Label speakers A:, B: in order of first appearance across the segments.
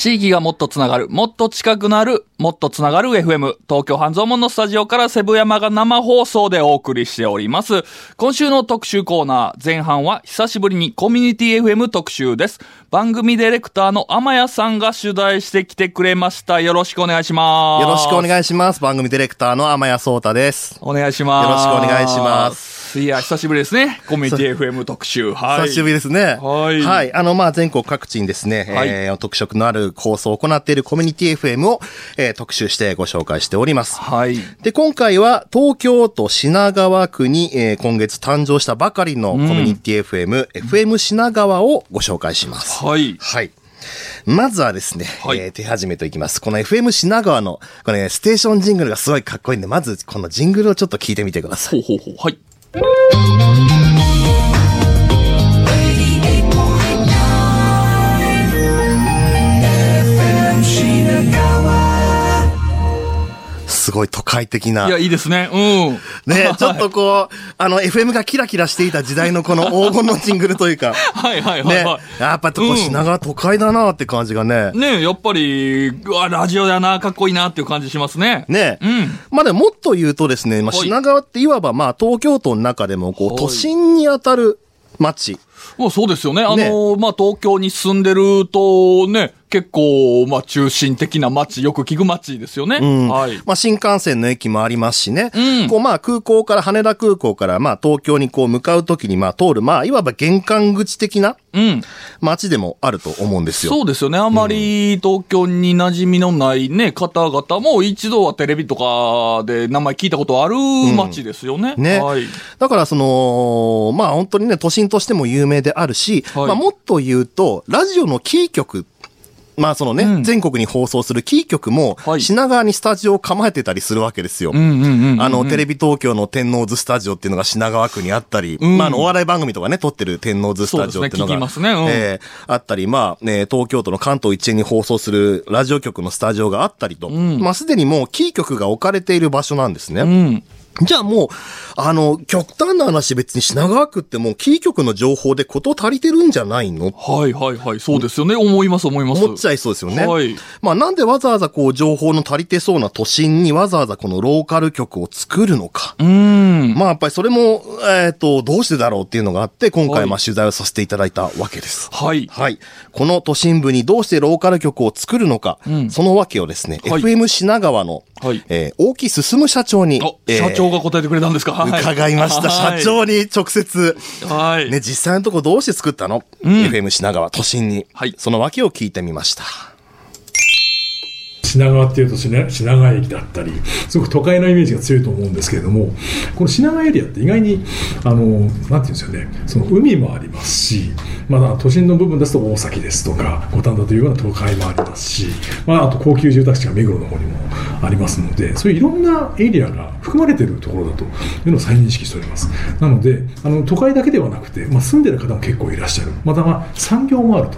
A: 地域がもっとつながる、もっと近くなる、もっとつながる FM、東京半蔵門のスタジオからセブ山が生放送でお送りしております。今週の特集コーナー、前半は久しぶりにコミュニティ FM 特集です。番組ディレクターの天谷さんが取材してきてくれました。よろしくお願いします。
B: よろしくお
A: い
B: 願いします。番組ディレクターの天谷聡太です。
A: お願いします。
B: よろしくお願いします。
A: いや、久しぶりですね。コミュニティ FM 特集。はい。
B: 久しぶりですね。
A: はい
B: はい。あの、まあ、全国各地にですね、
A: はい
B: えー特色のある放送を行っているコミュニティ FM を、えー特集してご紹介しております。
A: はい。
B: で、今回は東京都品川区に、えー今月誕生したばかりのコミュニティ FM、FM 品川をご紹介します。
A: はい。
B: はい。まずはですね、
A: はい
B: えー手始めといきます。この FM 品川の、これね、ステーションジングルがすごいかっこいいんで、まずこのジングルをちょっと聞いてみてください。
A: ほうほうほう。はい。
B: Música すごい都会的な。
A: いや、いいですね。うん。
B: ね、ちょっとこう、あの、FM がキラキラしていた時代のこの 黄金のジングルというか、
A: はいはいはい
B: やっぱこ
A: う
B: 品川都会だなって感じがね
A: い。。ねやっぱり、うわ、ラジオだな、かっこいいなっていう感じしますね。
B: ね
A: うん。
B: まあでももっと言うとですね、まあ、
A: はい
B: 品川っていわばまあ東京都の中でもこう
A: はい
B: 都心に当たる街。
A: そうですよね。あの
B: ね
A: まあ、東京に住んでるとね、結構、まあ、中心的な街、よく聞く街ですよね。
B: うん
A: はい。
B: まあ新幹線の駅もありますしね。
A: うん
B: こうまあ空港から、羽田空港からまあ東京にこう向かうときにまあ通る、まあいわば玄関口的な
A: うん。
B: 街でもあると思うんですよ。
A: そうですよね。あまり東京に馴染みのないね、方々も一度はテレビとかで名前聞いたことある街ですよね。
B: ね
A: はい。
B: だからその、まあ本当にね、都心としても有名であるし、
A: はい
B: まあもっと言うと、ラジオのキー局、まあそのね、
A: うん。
B: 全国に放送するキー局も
A: は、い。
B: 品川にスタジオを構えてたりするわけですよ。あの、テレビ東京の天王洲スタジオっていうのが品川区にあったり、
A: うん。
B: まあ、あの、お笑い番組とかね、撮ってる天王洲スタジオっていうのが、
A: ねね。うん。
B: えーあったり、まあ、ね、東京都の関東一円に放送するラジオ局のスタジオがあったりと、
A: ん。
B: まあ、すでにもうキー局が置かれている場所なんですね。
A: うん。
B: じゃあもう、あの、極端な話別に品川区ってもうキー局の情報でこと足りてるんじゃないの？
A: はいはいはい。そうですよね。思います思います。
B: 思っちゃいそうですよね。
A: はい
B: まあなんでわざわざこう情報の足りてそうな都心にわざわざこのローカル局を作るのか。
A: うーん。
B: まあやっぱりそれも、えっ、と、どうしてだろうっていうのがあって、今
A: はい
B: 回まあ取材をさせていただいたわけです。
A: はい。
B: はい。この都心部にどうしてローカル局を作るのか、
A: うん
B: そのわけをですね、
A: はい
B: FM 品川の、
A: はい
B: えー大木進社長に、
A: あ、
B: えー
A: 社長が答えてくれたんですか、はい
B: 伺いました。
A: はい
B: 社長に直接、
A: はい。
B: ね、実際のところどうして作ったの、
A: うん
B: ?FM 品川都心に、
A: はい
B: そのわけを聞いてみました。
C: 品川っていうと品品川駅だったりすごく都会のイメージが強いと思うんですけれどもこの品川エリアって意外にあのなんていうんですよねその海もありますし、まあ、都心の部分ですと大崎ですとか五反田というような都会もありますし、まあ、あと高級住宅地が目黒の方にもありますのでそういういろんなエリアが含まれているところだというのを再認識しております。なのであの都会だけではなくて、まあ、住んでる方も結構いらっしゃる。またま産業もある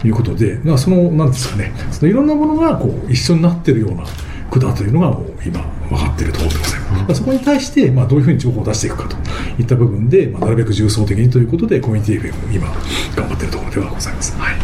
C: ということで、まあ、そのなんですかねそのいろんなものがこう一緒になってるような区だというのがもう今分かっているところでございます、そこに対してまあどういうふうに情報を出していくかと。いった部分で、まあ、なるべく重層的にということでコミュニティ FM を今頑張っているところではございます、はい。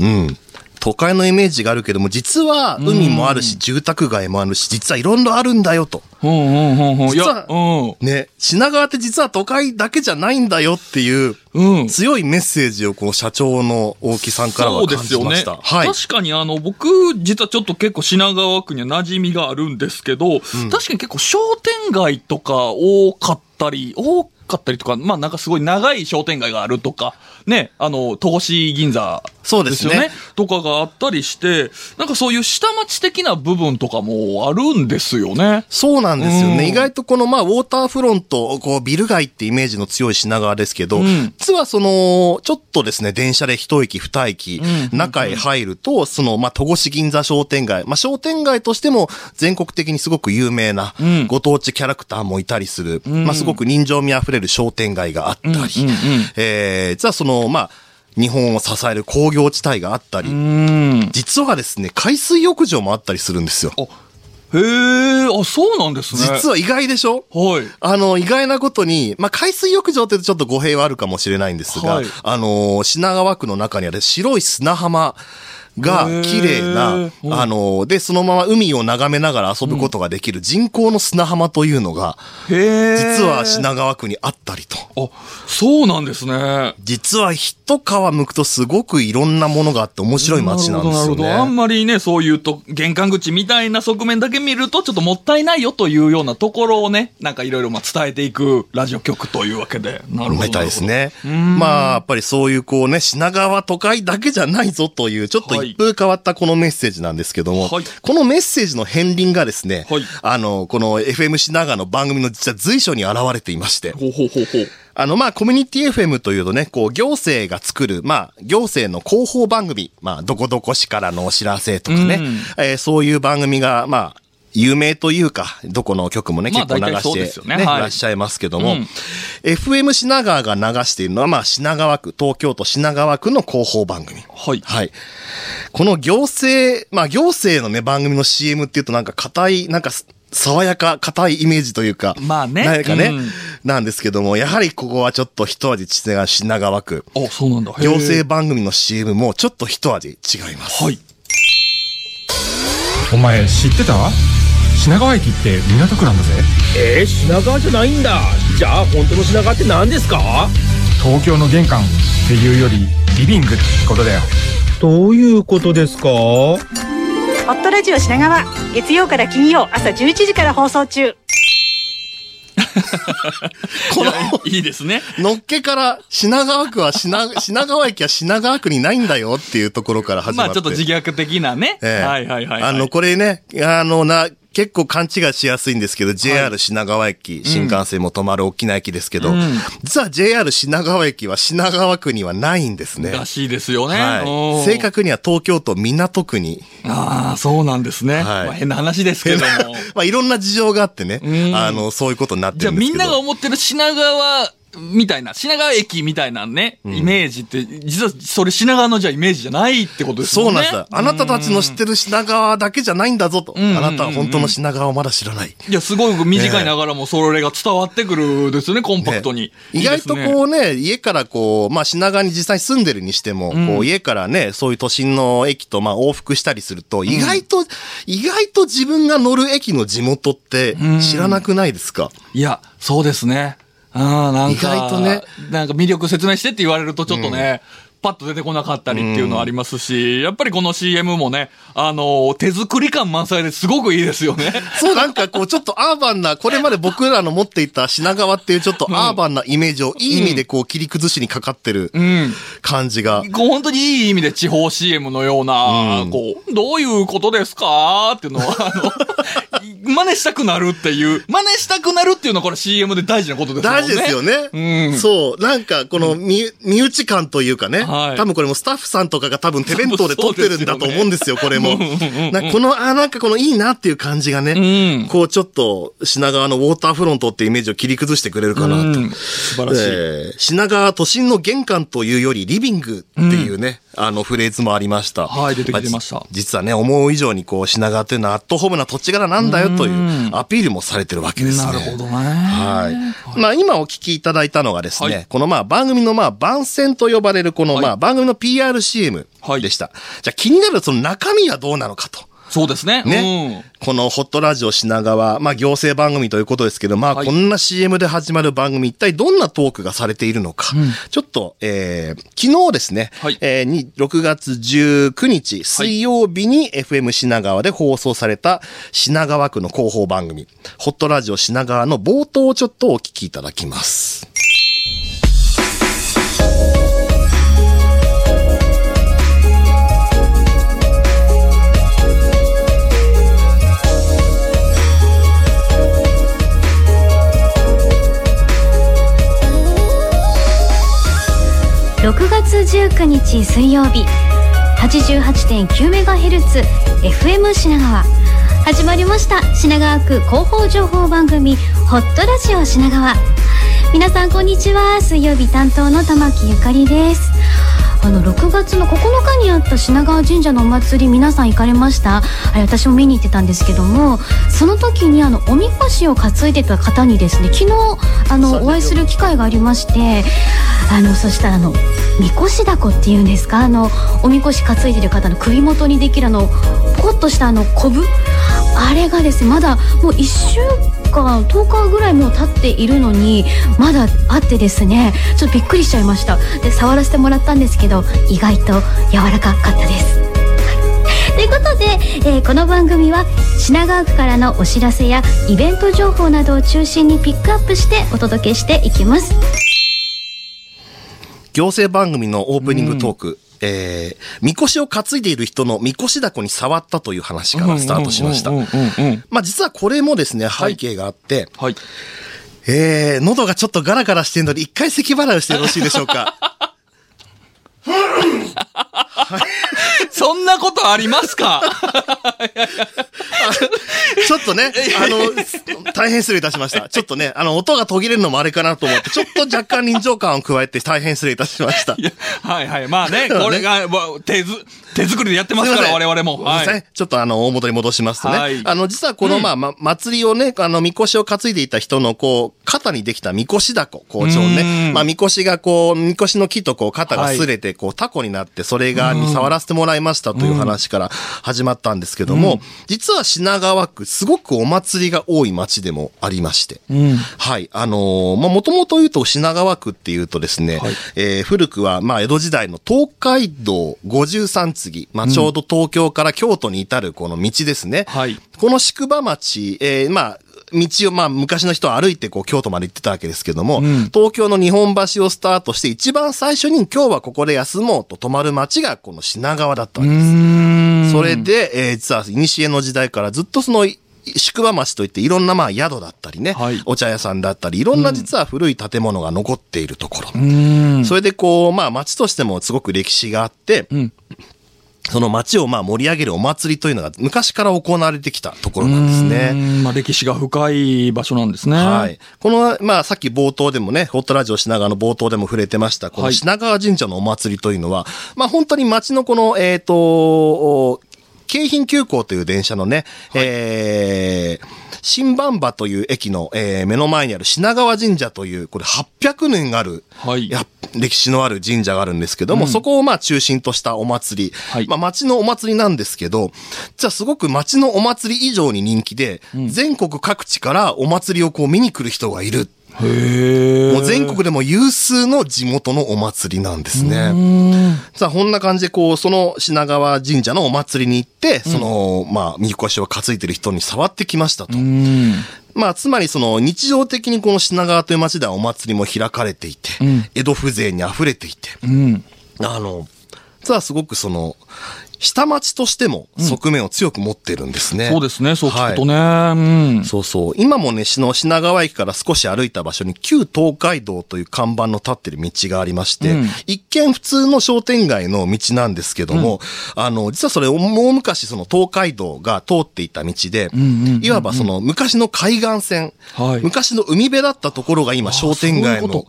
B: うん。都会のイメージがあるけども、実は海もあるし、住宅街もあるし、実はいろいろあるんだよと。実
A: や
B: は、ね、品川って実は都会だけじゃないんだよっていう、
A: うん。うん。
B: 強いメッセージをこう社長の大木さんからは感じました。はい。
A: 確かにあの、僕、実はちょっと結構品川区には馴染みがあるんですけど、確かに結構商店街とか多かったり、多かったりとか、まあなんかすごい長い商店街があるとか、ね、あの、戸越銀座
B: そうですね。
A: とかがあったりして、なんかそういう下町的な部分とかもあるんですよね。
B: そうなんですよ
A: うん。
B: ね。意外とこの、まあ、ウォーターフロント、こう、ビル街ってイメージの強い品川ですけど、
A: うん。
B: 実はその、ちょっとですね、電車で一駅二駅、
A: うん
B: 中へ入ると、その、まあ、戸越銀座商店街、まあ、商店街としても全国的にすごく有名な
A: うん、
B: ご当地キャラクターもいたりする、
A: ん。
B: まあ、すごく人情味あふれる商店街があったり、えー実はその、まあ、日本を支える工業地帯があったり、
A: うん。
B: 実はですね、海水浴場もあったりするんですよ。
A: あ、へえ、あ、そうなんですね。
B: 実は意外でしょ？
A: はい。
B: あの、意外なことに、まあ、海水浴場ってちょっと語弊はあるかもしれないんですが、
A: はい
B: あの、品川区の中にある白い砂浜が綺麗
A: へ
B: なあの、で、そのまま海を眺めながら遊ぶことができる人工の砂浜というのが。実は品川区にあったりと。
A: あ、そうなんですね。
B: 実は一皮むくとすごくいろんなものがあって面白い街なんですよ
A: なるほど、なるほど。あん
B: ね。
A: まりね、そういうと、玄関口みたいな側面だけ見ると、ちょっともったいないよというようなところをね、なんかいろいろまあ伝えていくラジオ局というわけで。なるほど。
B: みたいですね。
A: ん
B: まあ、やっぱりそういうこうね、品川都会だけじゃないぞという、ちょっと一風変わったこのメッセージなんですけども、
A: はい。
B: このメッセージの片鱗がですね、
A: はい。
B: あの、この FM 品川の番組の実は随所に現れていまして、
A: ほうほうほうほう。
B: あの、まあ、コミュニティ FM というとね、こう、行政が作る、まあ、行政の広報番組、まあ、どこどこ市からのお知らせとかね、
A: うん。
B: えーそういう番組が、まあ、有名というか、どこの局もね、
A: まあ
B: 結構流して、
A: ねはい
B: いらっしゃいますけども、
A: うん
B: FM 品川が流しているのは、まあ、品川区、東京都品川区の広報番組。
A: はい。
B: はい。この行政、まあ、行政のね、番組の CM っていうとなんか硬い、なんかす爽やか、硬いイメージというか、
A: まあね
B: なんかね、
A: うん
B: なんですけども、やはりここはちょっと一味違う品川区。
A: あ、そうなんだ。
B: 行政番組の CM もちょっと一味違います。
A: はい。
D: お前知ってた？品川駅って港区なんだぜ
E: えー、品川じゃないんだじゃあ本当の品川って何ですか？
D: 東京の玄関っていうよりリビングってことだよ
E: どういうことですか？
F: ホットラジオ品川月曜から金曜朝11時から放送中
B: この、
A: いいですね。
B: のっけから品川区は品、品川駅は品川区にないんだよっていうところから始まって。
A: まあちょっと自虐的なね。
B: ええ
A: はいはいはいはい。
B: あの、これね、あの、な、結構勘違いしやすいんですけど、JR 品川駅、新幹線も止まる大きな駅ですけど、
A: うん
B: 実は JR 品川駅は品川区にはないんですね。
A: らしいですよね。
B: はい。
A: うん
B: 正確には東京都港区に、
A: ああ、そうなんですね。
B: はい
A: まあ変な話ですけども。
B: まあいろんな事情があってね、
A: ん
B: あの、そういうことになって
A: じゃあ
B: るんですけど。
A: みんなが思ってる品川みたいな、品川駅みたいなね、イメージって、実はそれ品川のじゃあイメージじゃないってことですよね。
B: そうなんですよ。あなたたちの知ってる品川だけじゃないんだぞと。あなたは本当の品川をまだ知らない。
A: いや、すごい短いながらもそれが伝わってくるですよね、コンパクトに。
B: ね意外とこうね、家からこう、まあ品川に実際住んでるにしても、こう家からね、そういう都心の駅とまあ往復したりすると、意外と、意外と自分が乗る駅の地元って知らなくないですか、
A: いや、そうですね。ああ、なんか、
B: 意外とね。
A: なんか魅力説明してって言われるとちょっとね、パッと出てこなかったりっていうのはありますし、やっぱりこの CM もね、あの、手作り感満載ですごくいいですよね。
B: そうなんかこうちょっとアーバンな、これまで僕らの持っていた品川っていうちょっとアーバンなイメージをいい意味でこう切り崩しにかかってる
A: うん。
B: 感じが。
A: こう本当にいい意味で地方 CM のような、
B: うん
A: こう、どういうことですかっていうのは、あの、真似したくなるっていう、真似したくなるっていうのはこれ CM で大事なことですよね。
B: 大事ですよね。
A: うん
B: そう。なんか、この身、身内感というかね、
A: はい
B: 多分これもスタッフさんとかが多分手弁当で撮ってるんだと思うんですよ、これも。この、あ、なんかこのいいなっていう感じがね、
A: うん
B: こうちょっと品川のウォーターフロントってイメージを切り崩してくれるかなと。
A: うん素晴らしい。
B: えー品川都心の玄関というよりリビングっていうね、あのフレーズもありました。
A: はい出てきてました
B: 実はね、思う以上にこう品川というのはアットホームな土地柄なんだよというアピールもされてるわけですね。
A: なるほどね。
B: はい。まあ今お聞きいただいたのがですね、
A: はい
B: このまあ番組のまあ番宣と呼ばれるこの
A: はい
B: まあ番組の PRCM
A: はい
B: でした。じゃあ気になるその中身はどうなのかと。
A: そうですね。
B: ね。このホットラジオ品川、まあ行政番組ということですけど、まあ
A: はい
B: こんな CM で始まる番組、一体どんなトークがされているのか。ちょっと、えー、昨日ですね、
A: はい
B: えーに、6月19日水曜日に FM 品川で放送された品川区の広報番組、ホットラジオ品川の冒頭をちょっとお聞きいただきます。
G: 月19日水曜日。88.9MHz FM 品川。始まりました。品川区広報情報番組ホットラジオ品川。皆さんこんにちは。水曜日担当の玉木ゆかりです。あの6月の9日にあった品川神社のお祭り皆さん行かれました？あれ私も見に行ってたんですけどもその時にあのおみこしを担いでた方にですね昨日あのお会いする機会がありましてあのそしたらあのみこしだこっていうんですか？あのおみこし担いでる方の首元にできるあのポコッとしたあのコブ？あれがですねまだもう1週間10日ぐらいもう経っているのにまだあってですねちょっとびっくりしちゃいました。で触らせてもらったんですけど意外と柔らかかったです。ということで、えーこの番組は品川区からのお知らせやイベント情報などを中心にピックアップしてお届けしていきます。
B: 行政番組のオープニングトーク、えー、みこしを担いでいる人のみこしだこに触ったという話からスタートしました。
A: うんうんうんうん
B: まあ実はこれもですね、背景があって、
A: はい。
B: えー、喉がちょっとガラガラしてるので、一回咳払いをしてよろしいでしょうか？
A: そんなことありますか？
B: ちょっとね、あの、大変失礼いたしました。ちょっとね、あの、音が途切れるのもあれかなと思って、ちょっと若干臨場感を加えて大変失礼いたしました。
A: いや、はいはい。まあね、これが、まあ手ず、手作りでやってますから、我々も。はい。
B: ちょっとあの、大元に戻しますとね。
A: はい
B: あの、実はこの、まあ、ま、祭りをね、あの、みこしを担いでいた人の、こう、肩にできたみこしだこ、校長
A: うん
B: ね。まあ、みこしがこう、みこしの木とこう、肩が擦れて、こう、タコになって、それが、に触らせてもらいましたという話から始まったんですけども、実は品川区、すごくお祭りが多い町でもありまして。
A: うん。
B: はい。あのーまあ、もともと言うと品川区っていうとですね、
A: はい
B: えー古くは、まあ、江戸時代の東海道53次、まあ、ちょうど東京から京都に至るこの道ですね。
A: はい
B: この宿場町、えーまあ、道を、まあ、昔の人は歩いて、こう、京都まで行ってたわけですけども、
A: ん
B: 東京の日本橋をスタートして、一番最初に今日はここで休もうと泊まる町が、この品川だったわけです。それで、えー実は、古の時代からずっとその、宿場町といっていろんなまあ宿だったりね、
A: はい
B: お茶屋さんだったり、いろんな実は古い建物が残っているところ。
A: うん。
B: それでこう、まあ町としてもすごく歴史があって、
A: ん
B: その町をまあ盛り上げるお祭りというのが昔から行われてきたところなんです
A: う
B: ね。
A: んまあ歴史が深い場所なんですね。
B: はい。この、まあ、さっき冒頭でもね、ホットラジオ品川の冒頭でも触れてました、この
A: はい
B: 品川神社のお祭りというのは、まあ、本当に町のこの、えっ、と、お京浜急行という電車のね、えー、新馬場という駅の、えー目の前にある品川神社という、これ800年ある、
A: はい
B: や歴史のある神社があるんですけども、そこをまあ中心としたお祭り。
A: はい
B: まあ町のお祭りなんですけど、じゃあすごく町のお祭り以上に人気で、全国各地からお祭りをこう見に来る人がいる。もう全国でも有数の地元のお祭りなんですね。さあ、こんな感じで、こう、その品川神社のお祭りに行って、その、まあ、みこしを担いでる人に触ってきましたと。
A: うん。
B: まあ、つまりその、日常的にこの品川という街ではお祭りも開かれていて、江戸風情に溢れていて、
A: うん。
B: あの、実はすごくその、下町としても側面を強く持ってるんですね。
A: そうですね、そう聞くと
B: はい
A: ね。うん。
B: そうそう。今もね、しの品川駅から少し歩いた場所に旧東海道という看板の立ってる道がありまして、
A: うん
B: 一見普通の商店街の道なんですけども、あの、実はそれ、もう昔その東海道が通っていた道で、いわばその昔の海岸線、
A: はい
B: 昔の海辺だったところが今商店街の道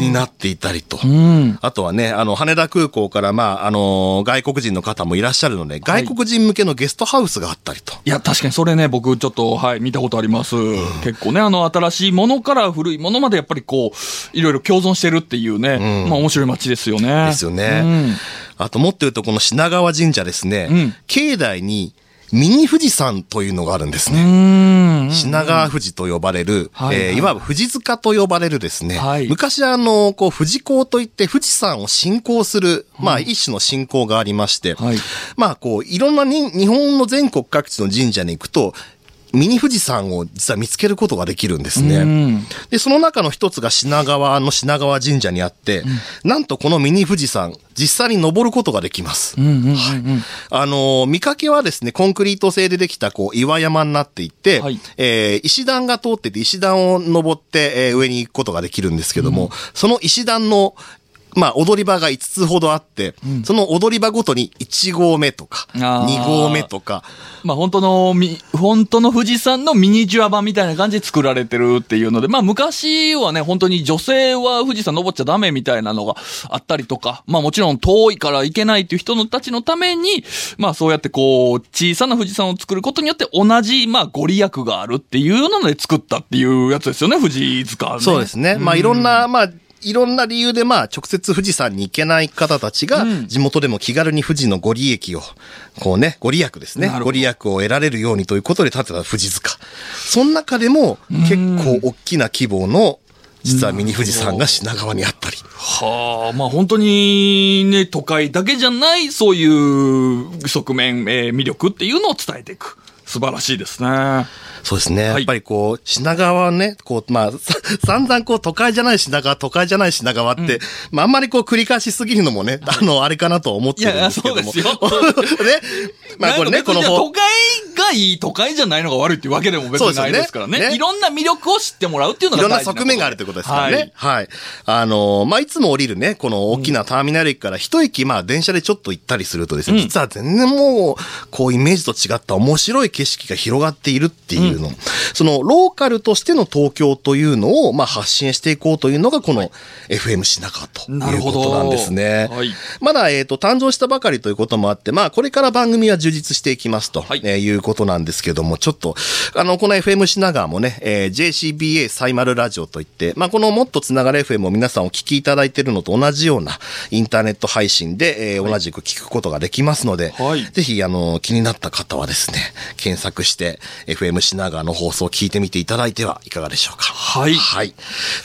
B: になっていたりと。
A: うん。
B: あとはね、あの、羽田空港から、まあ、あの、外国人の方もいらっしゃるので、外国人向けのゲストハウスがあったりと。
A: いや、確かにそれね、僕ちょっと、はい、見たことあります。結構ね、あの、新しいものから古いものまでやっぱりこう、いろいろ共存してるっていうね、まあ面白い街ですよね。
B: ですよね。
A: うん
B: あと、もっと言うと、この品川神社ですね、
A: うん
B: 境内にミニ富士山というのがあるんです
A: う
B: ね。
A: ん。
B: 品川富士と呼ばれる、
A: はいはい。
B: えーいわば富士塚と呼ばれるですね、
A: はい。
B: 昔あの、こう、富士港といって富士山を信仰する、まあ一種の信仰がありまして、
A: はい。
B: まあこう、いろんなに日本の全国各地の神社に行くと、ミニ富士山を実は見つけることができるんですね。
A: うん
B: で、その中の一つが品川の品川神社にあって、なんとこのミニ富士山、実際に登ることができます。
A: うんうんうんうん。
B: あのー見かけはですね、コンクリート製でできた、こう、岩山になっていて、
A: はい
B: えー石段が通ってて、石段を登って、えー上に行くことができるんですけども、その石段のまあ、踊り場が5つほどあって、その踊り場ごとに1号目とか、
A: あー
B: 2号目とか、
A: まあ本当のみ、本当の富士山のミニチュア版みたいな感じで作られてるっていうので、まあ昔はね、本当に女性は富士山登っちゃダメみたいなのがあったりとか、まあもちろん遠いから行けないっていう人のたちのために、まあそうやってこう、小さな富士山を作ることによって同じ、まあご利益があるっていうので作ったっていうやつですよね、富士塚、ね。
B: そうですね。まあ、いろんな、まあ、いろんな理由で、まあ、直接富士山に行けない方たちが、地元でも気軽に富士のご利益を、こうね、ご利益ですねご利益を得られるようにということで建てた富士塚。その中でも、結構大きな規模の、実はミニ富士山が品川にあったり。
A: はあ、まあ本当にね、都会だけじゃない、そういう側面、えー魅力っていうのを伝えていく。素晴らしいですね。
B: そうですね。
A: い
B: やっぱりこう、品川はね、こう、まあ、さ 散々こう、都会じゃない品川、都会じゃない品川って、まあ、あんまりこう、繰り返しすぎるのもね、あの、あれかなとは思ってるんですけども。
A: いやそう
B: ね。まあ、これね、この
A: 都会がいい、都会じゃないのが悪いっていうわけでも別にないですからね。
B: ねね
A: いろんな魅力を知ってもらうっていうのが
B: いろんな側面があるということですからね。
A: はい
B: はい。あのーまあ、いつも降りるね、この大きなターミナル駅から一駅、まあ、電車でちょっと行ったりするとですね、実は全然もう、こう、イメージと違った面白い景色が広がっているっていうの。その、ローカルとしての東京というのを、まあ、発信していこうというのが、この、FM 品川ということなんですね。
A: はい。
B: まだ、えっ、と、誕生したばかりということもあって、まあ、これから番組は充実していきますと、
A: はい。
B: えーいうことなんですけども、ちょっと、あの、この FM 品川もね、えー JCBA サイマルラジオといって、まあ、このもっとつながる FM を皆さんお聞きいただいているのと同じようなインターネット配信で、えー同じく聞くことができますので、
A: はい。
B: ぜひ、あの、気になった方はですね、検索して、FM 品川の放送を聞いてみていただいてはいかがでしょうか。
A: はい
B: はい。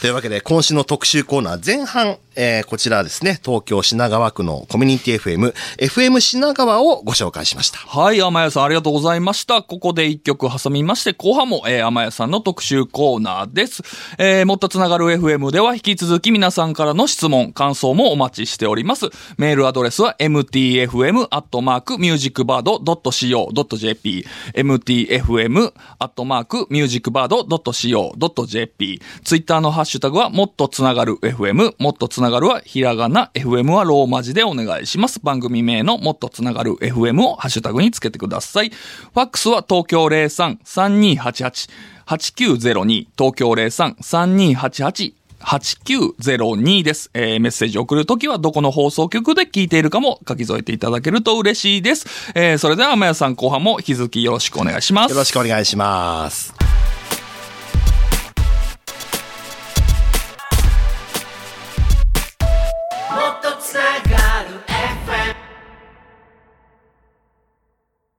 B: というわけで、今週の特集コーナー前半、えーこちらですね、東京品川区のコミュニティ FM、FM 品川をご紹介しました。
A: はい、甘谷さんありがとうございました。ここで一曲挟みまして、後半も、えー、甘谷さんの特集コーナーです。えー、もっとつながる FM では引き続き皆さんからの質問、感想もお待ちしております。メールアドレスは mtfm.musicbird.co.jp mtfm.musicbird.co.jp ツイッターのハッシュタグはもっとつながる FM もっとつながるはひらがな FM はローマ字でお願いします。番組名のもっとつながる FM をハッシュタグにつけてください。ファックスは東京03-3288 8902東京03-3288 8902です。えー、メッセージ送るときはどこの放送局で聞いているかも書き添えていただけると嬉しいです。えー、それでは、まやさん後半も引き続きよろしくお願いします
B: よ。ろしくお願いします。